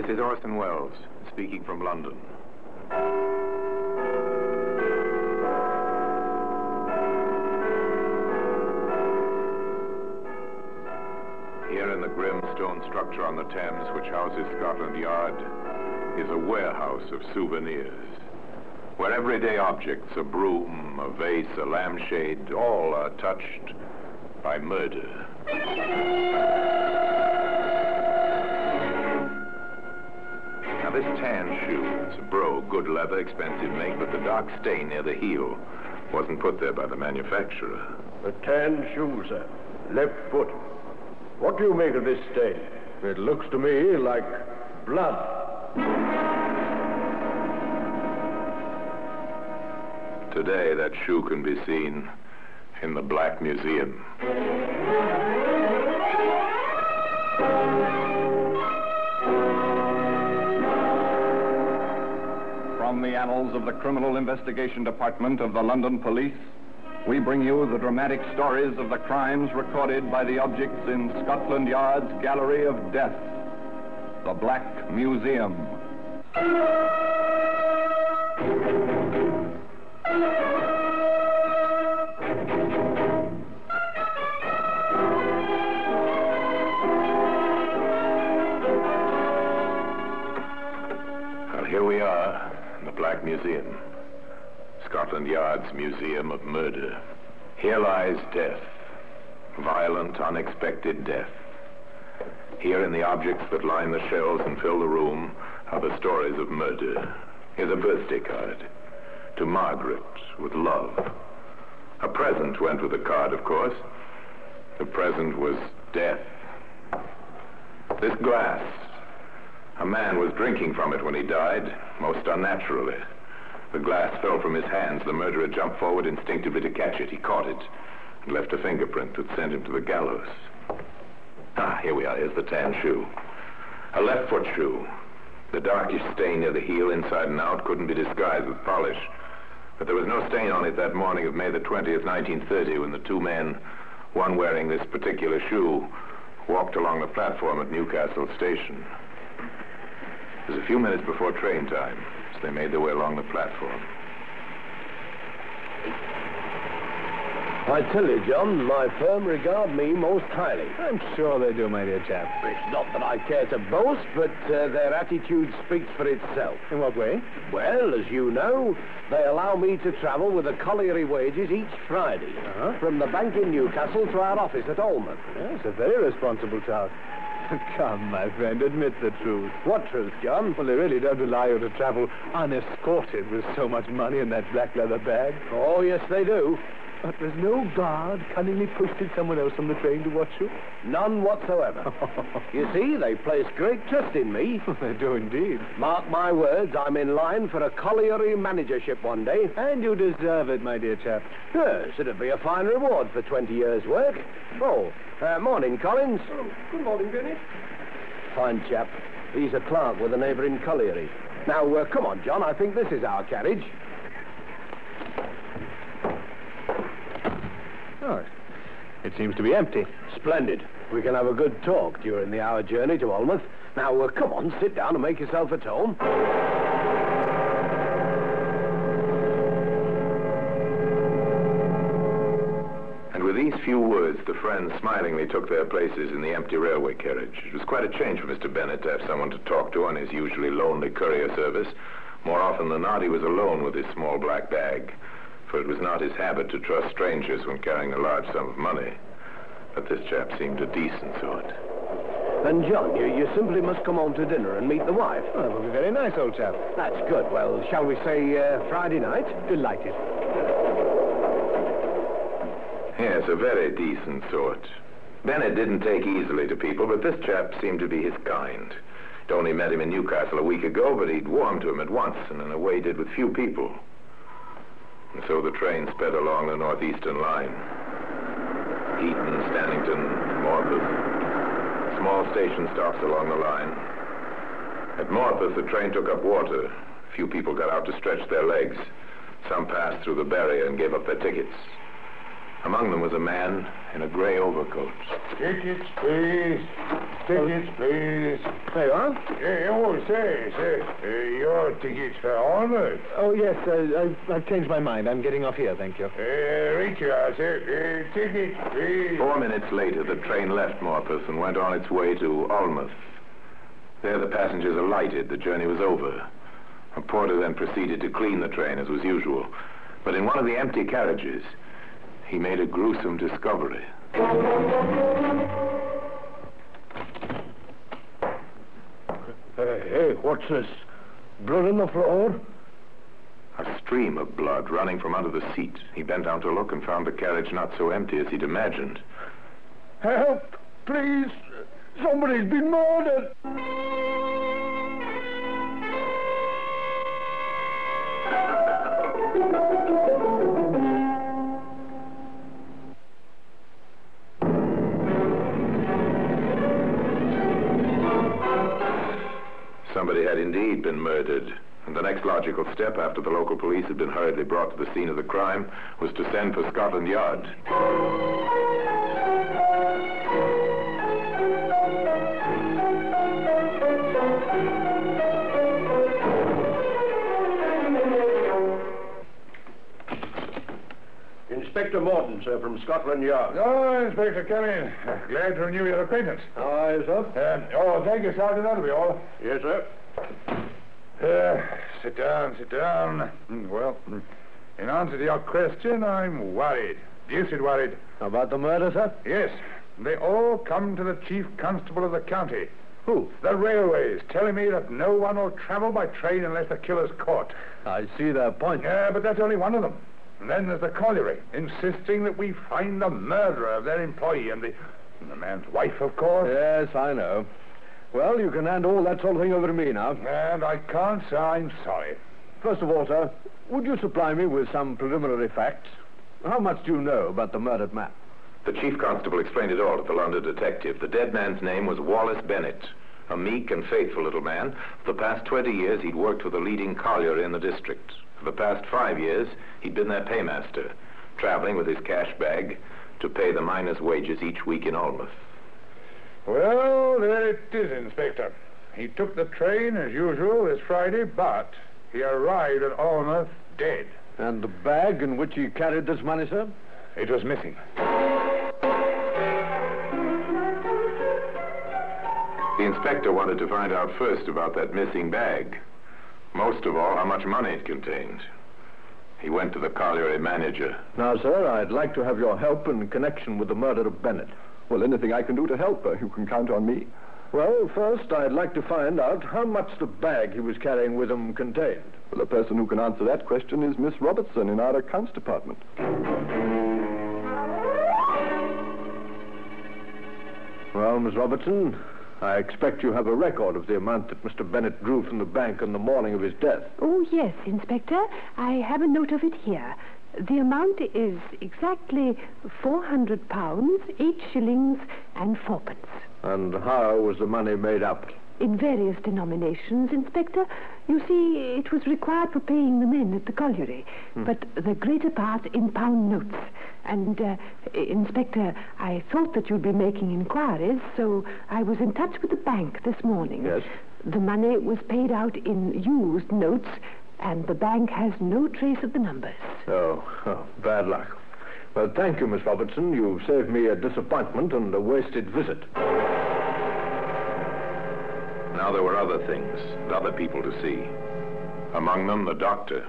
This is Orson Welles, speaking from London. Here in the grim stone structure on the Thames, which houses Scotland Yard, is a warehouse of souvenirs, where everyday objects, a broom, a vase, a lampshade, all are touched by murder. Now, this tan shoe, it's a bro, good leather, expensive make, but the dark stain near the heel wasn't put there by the manufacturer. A tan shoe, sir. Left foot. What do you make of this stain? It looks to me like blood. Today, that shoe can be seen in the Black Museum. From the annals of the Criminal Investigation Department of the London Police, we bring you the dramatic stories of the crimes recorded by the objects in Scotland Yard's Gallery of Death, the Black Museum. Well, here we are the Black Museum. Scotland Yard's Museum of Murder. Here lies death. Violent, unexpected death. Here in the objects that line the shelves and fill the room are the stories of murder. Here's a birthday card. To Margaret, with love. A present went with the card, of course. The present was death. This glass. A man was drinking from it when he died, most unnaturally. The glass fell from his hands. The murderer jumped forward instinctively to catch it. He caught it and left a fingerprint that sent him to the gallows. Ah, here we are. Here's the tan shoe. A left foot shoe. The darkish stain near the heel, inside and out, couldn't be disguised with polish. But there was no stain on it that morning of May the 20th, 1930, when the two men, one wearing this particular shoe, walked along the platform at Newcastle Station. It was a few minutes before train time, so they made their way along the platform. I tell you, John, my firm regard me most highly. I'm sure they do, my dear chap. It's not that I care to boast, but uh, their attitude speaks for itself. In what way? Well, as you know, they allow me to travel with the colliery wages each Friday. Uh-huh. From the bank in Newcastle to our office at Alnmouth. Yes, a very responsible child. Come, my friend, admit the truth. What truth, John? Well, they really don't allow you to travel unescorted with so much money in that black leather bag. Oh, yes, they do. But there's no guard cunningly posted someone else on the train to watch you? None whatsoever. you see, they place great trust in me. they do indeed. Mark my words, I'm in line for a colliery managership one day. And you deserve it, my dear chap. Yes, it'd be a fine reward for 20 years' work. Oh, uh, morning, Collins. Good morning, Benny. Fine chap. He's a clerk with a neighbouring colliery. Now, uh, come on, John. I think this is our carriage. Oh, it seems to be empty. Splendid. We can have a good talk during the hour journey to Alnmouth. Now, uh, come on, sit down and make yourself at home. And with these few words, the friends smilingly took their places in the empty railway carriage. It was quite a change for Mr. Bennett to have someone to talk to on his usually lonely courier service. More often than not, he was alone with his small black bag, for it was not his habit to trust strangers when carrying a large sum of money. But this chap seemed a decent sort. And, John, you, you simply must come home to dinner and meet the wife. Oh, that would be very nice, old chap. That's good. Well, shall we say uh, Friday night? Delighted. Yes, a very decent sort. Bennett didn't take easily to people, but this chap seemed to be his kind. He'd only met him in Newcastle a week ago, but he'd warmed to him at once, and in a way did with few people. So the train sped along the northeastern line. Eton, Stannington, Morpeth. Small station stops along the line. At Morpeth, the train took up water. Few people got out to stretch their legs. Some passed through the barrier and gave up their tickets. Among them was a man in a gray overcoat. Tickets, please. Tickets, please. There you are. Hey, oh, say, say, uh, your tickets for Alnmouth. Oh, yes, uh, I've, I've changed my mind. I'm getting off here, thank you. Uh, right you are, sir. Uh, tickets, please. Four minutes later, the train left Morpeth and went on its way to Alnmouth. There, the passengers alighted. The journey was over. A porter then proceeded to clean the train, as was usual. But in one of the empty carriages, he made a gruesome discovery. Hey, what's this? Blood on the floor? A stream of blood running from under the seat. He bent down to look and found the carriage not so empty as he'd imagined. Help! Please! Somebody's been murdered! Logical step, after the local police had been hurriedly brought to the scene of the crime, was to send for Scotland Yard. Inspector Morton, sir, from Scotland Yard. Oh, Inspector, come in. Glad to renew your acquaintance. How are you, sir? Um, oh, thank you, Sergeant. That'll be all. Yes, sir. Uh, sit down, sit down. Well, in answer to your question, I'm worried. Deuced worried. About the murder, sir? Yes, they all come to the chief constable of the county. Who? The railways, telling me that no one will travel by train unless the killer's caught. I see their point. Yeah, but that's only one of them. And then there's the colliery, insisting that we find the murderer of their employee and the, and the man's wife, of course. Yes, I know. Well, you can hand all that sort of thing over to me now. And I can't say I'm sorry. First of all, sir, would you supply me with some preliminary facts? How much do you know about the murdered man? The chief constable explained it all to the London detective. The dead man's name was Wallace Bennett, a meek and faithful little man. For the past 20 years, he'd worked for the leading colliery in the district. For the past five years, he'd been their paymaster, traveling with his cash bag to pay the miners' wages each week in Alnmouth. Well, there it is, Inspector. He took the train as usual this Friday, but he arrived at Alnmouth dead. And the bag in which he carried this money, sir? It was missing. The inspector wanted to find out first about that missing bag. Most of all, how much money it contained. He went to the colliery manager. Now, sir, I'd like to have your help in connection with the murder of Bennett. Well, anything I can do to help, her, you can count on me. Well, first, I'd like to find out how much the bag he was carrying with him contained. Well, the person who can answer that question is Miss Robertson in our accounts department. Well, Miss Robertson, I expect you have a record of the amount that Mr. Bennett drew from the bank on the morning of his death. Oh, yes, Inspector. I have a note of it here. The amount is exactly 400 pounds, 8 shillings, and fourpence. And how was the money made up? In various denominations, Inspector. You see, it was required for paying the men at the colliery, but the greater part in pound notes. And, uh, Inspector, I thought that you'd be making inquiries, so I was in touch with the bank this morning. Yes? The money was paid out in used notes, and the bank has no trace of the numbers. Oh, oh, bad luck. Well, thank you, Miss Robertson. You've saved me a disappointment and a wasted visit. Now there were other things, and other people to see. Among them, the doctor.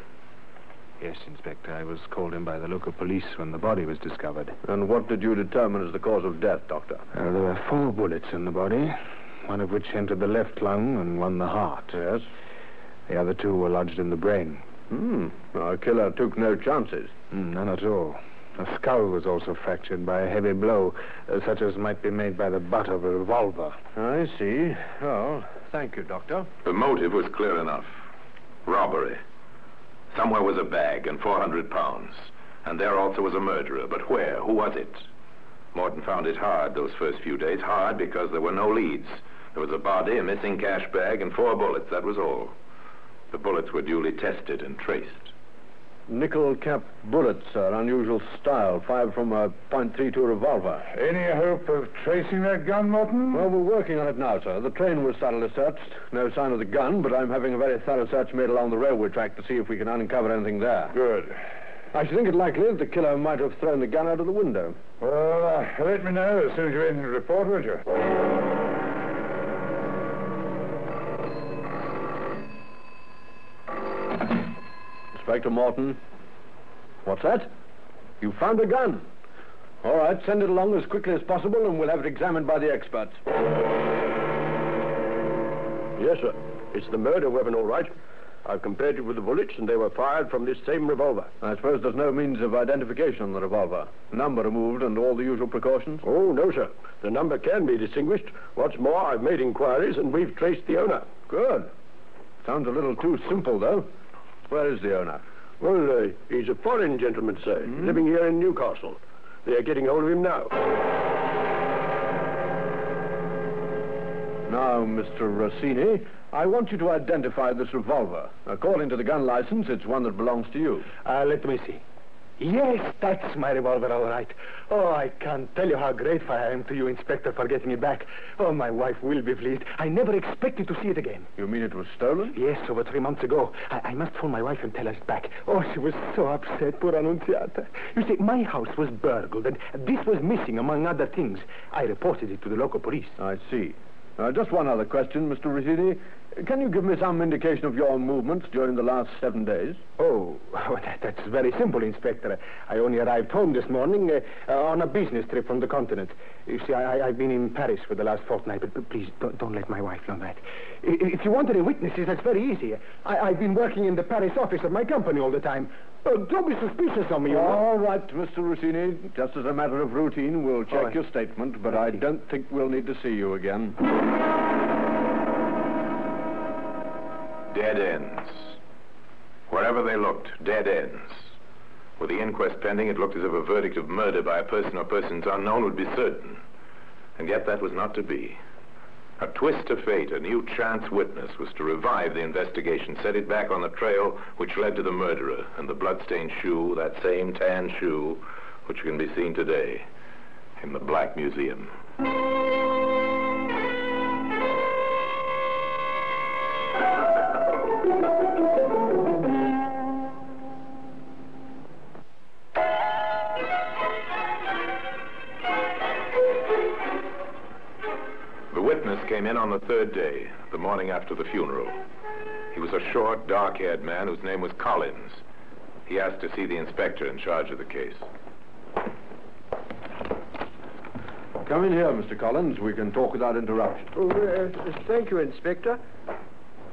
Yes, Inspector. I was called in by the local police when the body was discovered. And what did you determine as the cause of death, Doctor? Uh, there were four bullets in the body, one of which entered the left lung and one the heart. Yes? The other two were lodged in the brain. Hmm. Our killer took no chances. Mm, none at all. The skull was also fractured by a heavy blow, uh, such as might be made by the butt of a revolver. I see. Well, thank you, Doctor. The motive was clear enough. Robbery. Somewhere was a bag and 400 pounds. And there also was a murderer. But where? Who was it? Morton found it hard those first few days. Hard because there were no leads. There was a body, a missing cash bag, and four bullets. That was all. The bullets were duly tested and traced. Nickel cap bullets, sir. Unusual style. Fired from a .32 revolver. Any hope of tracing that gun, Morton? Well, we're working on it now, sir. The train was thoroughly searched. No sign of the gun, but I'm having a very thorough search made along the railway track to see if we can uncover anything there. Good. I should think it likely that the killer might have thrown the gun out of the window. Well, uh, let me know as soon as you're in to report, will you? Inspector Morton. What's that? You found a gun. All right, send it along as quickly as possible, and we'll have it examined by the experts. Yes, sir. It's the murder weapon, all right. I've compared it with the bullets, and they were fired from this same revolver. I suppose there's no means of identification on the revolver. Number removed and all the usual precautions? Oh, no, sir. The number can be distinguished. What's more, I've made inquiries, and we've traced the owner. Good. Sounds a little too simple, though. Where is the owner? Well, uh, he's a foreign gentleman, sir, living here in Newcastle. They're getting hold of him now. Now, Mr. Rossini, I want you to identify this revolver. According to the gun license, it's one that belongs to you. Uh, let me see. Yes, that's my revolver, all right. Oh, I can't tell you how grateful I am to you, Inspector, for getting it back. Oh, my wife will be pleased. I never expected to see it again. You mean it was stolen? Yes, over three months ago. I, I must phone my wife and tell her it's back. Oh, she was so upset, poor Annunziata. You see, my house was burgled, and this was missing, among other things. I reported it to the local police. I see. Uh, just one other question, Mr. Rossini. Can you give me some indication of your movements during the last seven days? Oh, that, that's very simple, Inspector. I only arrived home this morning uh, on a business trip from the continent. You see, I, have been in Paris for the last fortnight, but, but please don't, don't, let my wife know that. If you want any witnesses, that's very easy. I, have been working in the Paris office of my company all the time. Uh, don't be suspicious of me. All right, Mr. Rossini. Just as a matter of routine, we'll check right. your statement, but I don't think we'll need to see you again. Dead ends. Wherever they looked, dead ends. With the inquest pending, it looked as if a verdict of murder by a person or persons unknown would be certain. And yet that was not to be. A twist of fate, a new chance witness, was to revive the investigation, set it back on the trail which led to the murderer and the bloodstained shoe, that same tan shoe, which can be seen today in the Black Museum. Came in on the third day, the morning after the funeral. He was a short, dark-haired man whose name was Collins. He asked to see the inspector in charge of the case. Come in here, Mr. Collins. We can talk without interruption. Oh, uh, thank you, Inspector.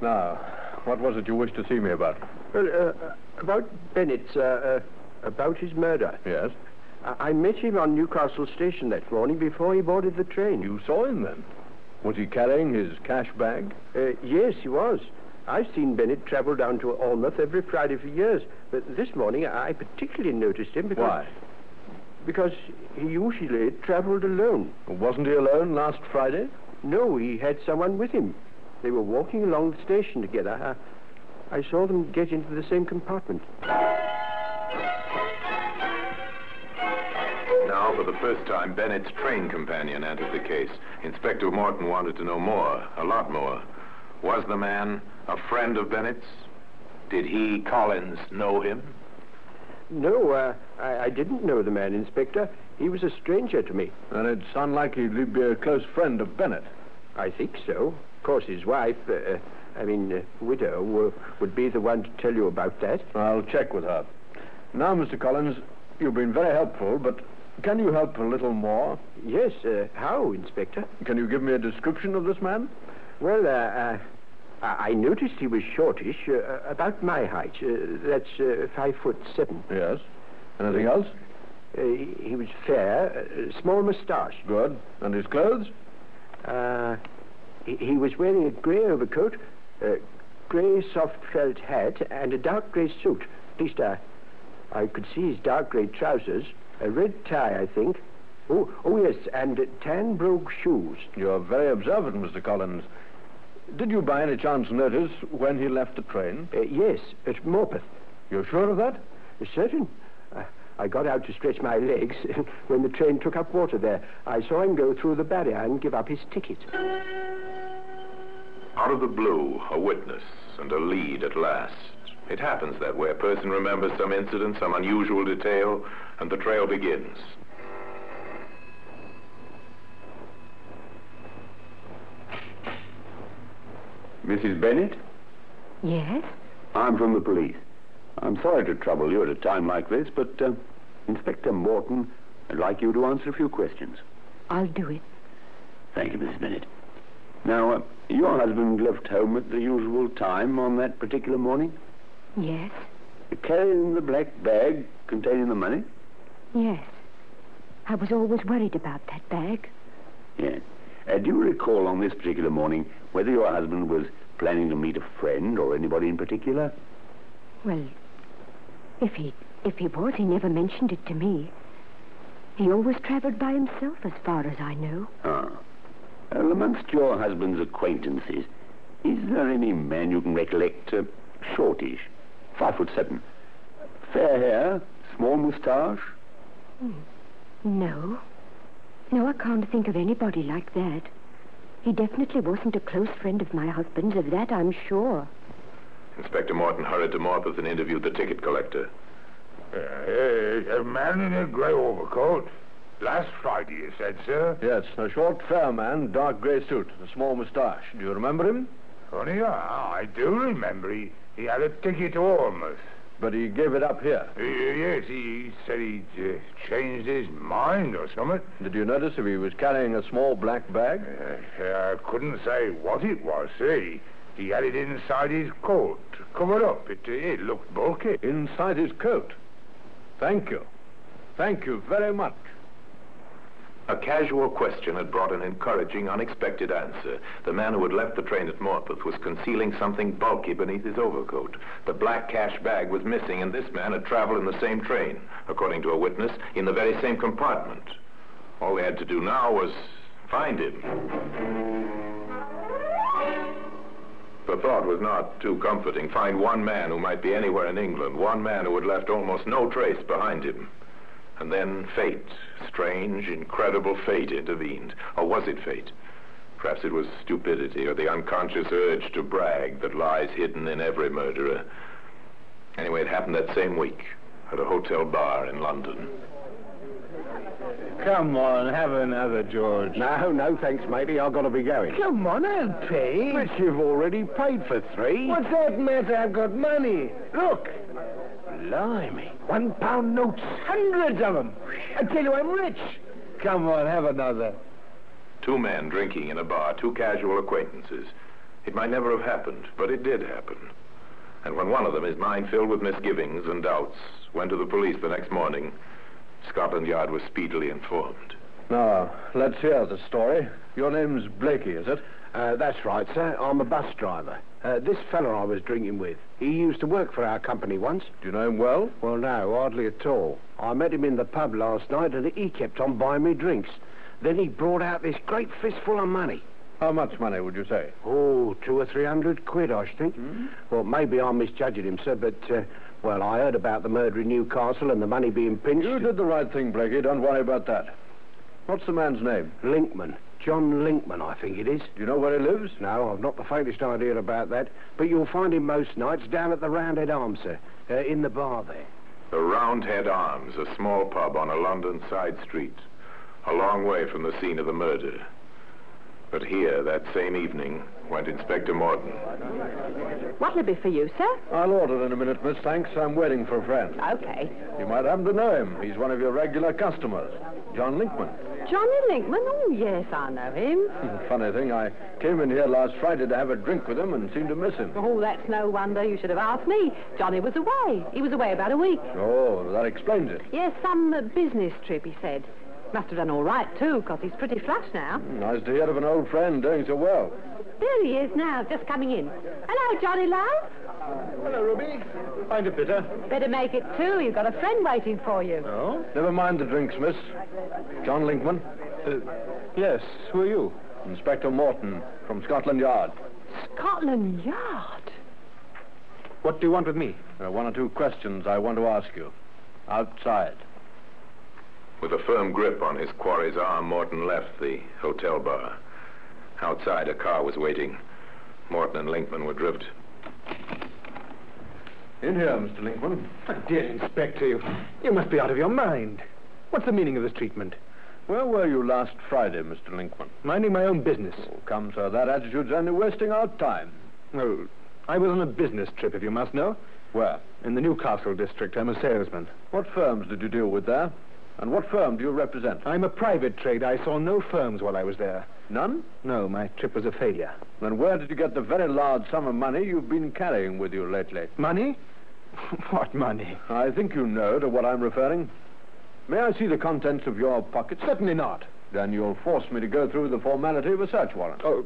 Now, what was it you wished to see me about? Well, uh, about Bennett, uh, uh about his murder. Yes? I-, I met him on Newcastle Station that morning before he boarded the train. You saw him then? Was he carrying his cash bag? Uh, yes, he was. I've seen Bennett travel down to Alnmouth every Friday for years, but this morning I particularly noticed him because... Why? Because he usually traveled alone. Wasn't he alone last Friday? No, he had someone with him. They were walking along the station together. I, I saw them get into the same compartment. Now, for the first time, Bennett's train companion entered the case. Inspector Morton wanted to know more, a lot more. Was the man a friend of Bennett's? Did he, Collins, know him? No, uh, I, I, didn't know the man, Inspector. He was a stranger to me. Then it's unlikely he'd be a close friend of Bennett. I think so. Of course, his wife, uh, I mean, uh, widow, would be the one to tell you about that. I'll check with her. Now, Mr. Collins, you've been very helpful, but can you help a little more? Yes, uh, how, Inspector? Can you give me a description of this man? Well, uh, uh, I noticed he was shortish, uh, about my height. Uh, that's uh, five foot seven. Yes. Anything else? he was fair, small moustache. Good. And his clothes? He, he, was wearing a grey overcoat, a grey soft felt hat, and a dark grey suit. At least I, I could see his dark grey trousers. A red tie, I think. Oh, oh yes, and tan brogue shoes. You're very observant, Mr. Collins. Did you by any chance notice when he left the train? Uh, yes, at Morpeth. You're sure of that? Certain. Uh, I got out to stretch my legs when the train took up water there. I saw him go through the barrier and give up his ticket. Out of the blue, a witness and a lead at last. It happens that way. A person remembers some incident, some unusual detail, and the trail begins. Mrs. Bennett? Yes? I'm from the police. I'm sorry to trouble you at a time like this, but uh, Inspector Morton I'd like you to answer a few questions. I'll do it. Thank you, Mrs. Bennett. Now, uh, your husband left home at the usual time on that particular morning? Yes? Carrying the black bag containing the money? Yes. I was always worried about that bag. Yes. Uh, do you recall on this particular morning whether your husband was planning to meet a friend or anybody in particular? Well, if he if he was, he never mentioned it to me. He always traveled by himself, as far as I know. Ah. Well, amongst your husband's acquaintances, is there any man you can recollect, uh, shortish, five foot seven, fair hair, small moustache? No. No, I can't think of anybody like that. He definitely wasn't a close friend of my husband's, of that I'm sure. Inspector Morton hurried to Morpeth and interviewed the ticket collector. Uh, a man in a grey overcoat. Last Friday, you said, sir. Yes, a short, fair man, dark grey suit, a small moustache. Do you remember him? Funny, ah, I do remember he, he had a ticket to Ormuz. But he gave it up here. Uh, yes, he said he'd uh, changed his mind or something. Did you notice if he was carrying a small black bag? Uh, I couldn't say what it was, sir. He, he had it inside his coat, covered up. It, it looked bulky. Inside his coat. Thank you. Thank you very much. A casual question had brought an encouraging, unexpected answer. The man who had left the train at Morpeth was concealing something bulky beneath his overcoat. The black cash bag was missing, and this man had traveled in the same train, according to a witness, in the very same compartment. All they had to do now was find him. The thought was not too comforting. Find one man who might be anywhere in England, one man who had left almost no trace behind him. And then fate, strange, incredible fate intervened. Or was it fate? Perhaps it was stupidity or the unconscious urge to brag that lies hidden in every murderer. Anyway, it happened that same week at a hotel bar in London. Come on, have another, George. No, no, thanks, matey. I've got to be going. Come on, I'll pay. But you've already paid for three. What's that matter? I've got money. Look. Blimey. One pound notes. Hundreds of them. I tell you, I'm rich. Come on, have another. Two men drinking in a bar, two casual acquaintances. It might never have happened, but it did happen. And when one of them, his mind filled with misgivings and doubts, went to the police the next morning, Scotland Yard was speedily informed. Now, let's hear the story. Your name's Blakey, is it? Uh, that's right, sir. I'm a bus driver. Uh, this fellow I was drinking with, he used to work for our company once. Do you know him well? Well, no, hardly at all. I met him in the pub last night, and he kept on buying me drinks. Then he brought out this great fistful of money. How much money would you say? Oh, two or three hundred quid, I should think. Well, maybe I'm misjudging him, sir, but, uh, well, I heard about the murder in Newcastle and the money being pinched. You did the right thing, Blakey. Don't worry about that. What's the man's name? Linkman. John Linkman, I think it is. Do you know where he lives? No, I've not the faintest idea about that. But you'll find him most nights down at the Roundhead Arms, sir. Uh, in the bar there. The Roundhead Arms, a small pub on a London side street, a long way from the scene of the murder. But here, that same evening, went Inspector Morton. What'll it be for you, sir? I'll order in a minute, miss. Thanks. I'm waiting for a friend. Okay. You might happen to know him. He's one of your regular customers, John Linkman. Johnny Linkman? Oh, yes, I know him. Funny thing, I came in here last Friday to have a drink with him and seemed to miss him. Oh, that's no wonder. You should have asked me. Johnny was away. He was away about a week. Oh, that explains it. Yes, some uh, business trip, he said. Must have done all right, too, because he's pretty flush now. Nice to hear of an old friend doing so well. There he is now, just coming in. Hello, Johnny, love. Hello, Ruby. Find a bitter. Better make it two. You've got a friend waiting for you. Oh? Never mind the drinks, miss. John Linkman, Uh, yes, who are you? Inspector Morton from Scotland Yard. Scotland Yard. What do you want with me? There are one or two questions I want to ask you. Outside. With a firm grip on his quarry's arm, Morton left the hotel bar. Outside, a car was waiting. Morton and Linkman were driven. In here, Mr. Linkman. My dear Inspector, you, you must be out of your mind. What's the meaning of this treatment? Where were you last Friday, Mr. Linkman? Minding my own business. Oh, come, sir, that attitude's only wasting our time. Oh, I was on a business trip, if you must know. Where? In the Newcastle district. I'm a salesman. What firms did you deal with there? And what firm do you represent? I'm a private trader. I saw no firms while I was there. None? No, my trip was a failure. Then where did you get the very large sum of money you've been carrying with you lately? Money? what money? I think you know to what I'm referring. May I see the contents of your pocket? Certainly not. Then you'll force me to go through the formality of a search warrant. Oh,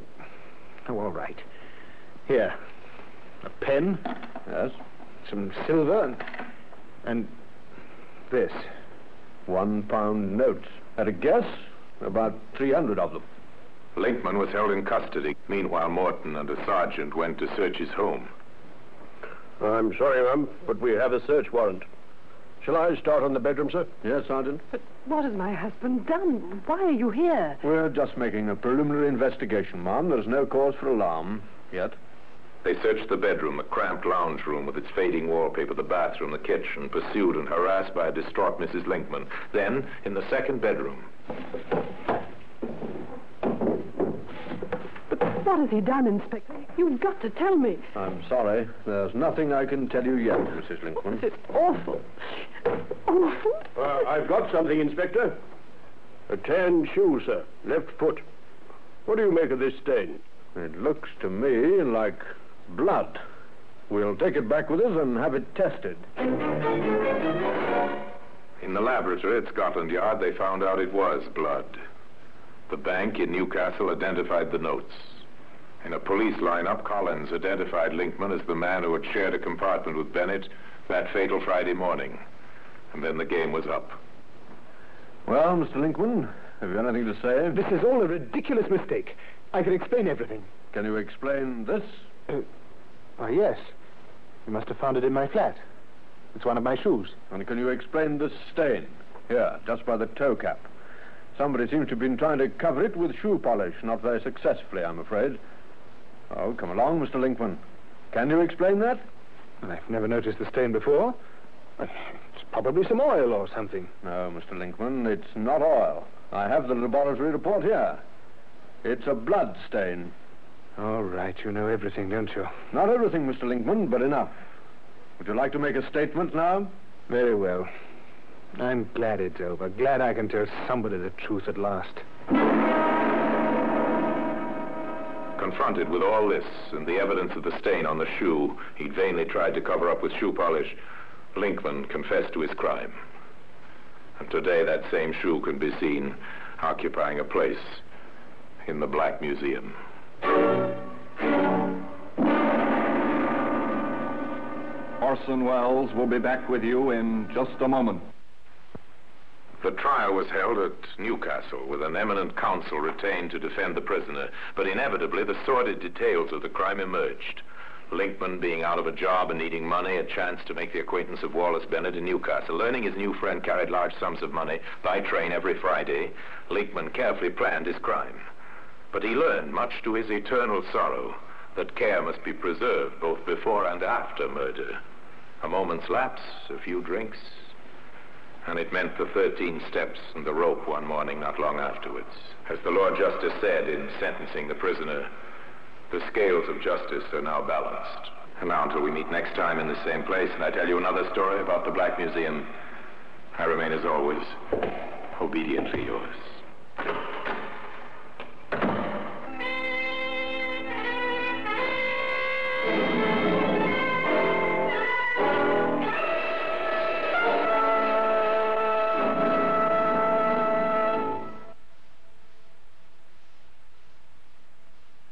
oh all right. Here, a pen. Yes. Some silver and, and this. One pound notes. At a guess, about 300 of them. Linkman was held in custody. Meanwhile, Morton and a sergeant went to search his home. I'm sorry, ma'am, but we have a search warrant. Shall I start on the bedroom, sir? Yes, Sergeant. But what has my husband done? Why are you here? We're just making a preliminary investigation, ma'am. There's no cause for alarm yet. They searched the bedroom, the cramped lounge room with its fading wallpaper, the bathroom, the kitchen, pursued and harassed by a distraught Mrs. Linkman. Then, in the second bedroom. But what has he done, Inspector? You've got to tell me. I'm sorry. There's nothing I can tell you yet, Mrs. Linkman. It's awful. Awful? Uh, I've got something, Inspector. A tan shoe, sir. Left foot. What do you make of this stain? It looks to me like blood. We'll take it back with us and have it tested. In the laboratory at Scotland Yard, they found out it was blood. The bank in Newcastle identified the notes. In a police lineup, Collins identified Linkman as the man who had shared a compartment with Bennett that fatal Friday morning. And then the game was up. Well, Mr. Linkman, have you anything to say? This is all a ridiculous mistake. I can explain everything. Can you explain this? Uh, why, yes. You must have found it in my flat. It's one of my shoes. And can you explain this stain? Here, just by the toe cap. Somebody seems to have been trying to cover it with shoe polish, not very successfully, I'm afraid. Oh, come along, Mr. Linkman. Can you explain that? I've never noticed the stain before. It's probably some oil or something. No, Mr. Linkman, it's not oil. I have the laboratory report here. It's a blood stain. All right, you know everything, don't you? Not everything, Mr. Linkman, but enough. Would you like to make a statement now? Very well. I'm glad it's over. Glad I can tell somebody the truth at last. Confronted with all this and the evidence of the stain on the shoe he'd vainly tried to cover up with shoe polish, Linkman confessed to his crime. And today that same shoe can be seen occupying a place in the Black Museum. Orson Welles will be back with you in just a moment. The trial was held at Newcastle with an eminent counsel retained to defend the prisoner, but inevitably the sordid details of the crime emerged. Linkman being out of a job and needing money, a chance to make the acquaintance of Wallace Bennett in Newcastle. Learning his new friend carried large sums of money by train every Friday, Linkman carefully planned his crime. But he learned, much to his eternal sorrow, that care must be preserved both before and after murder. A moment's lapse, a few drinks, and it meant the 13 steps and the rope one morning not long afterwards. As the Lord Justice said in sentencing the prisoner, the scales of justice are now balanced. And now until we meet next time in the same place and I tell you another story about the Black Museum, I remain as always obediently yours.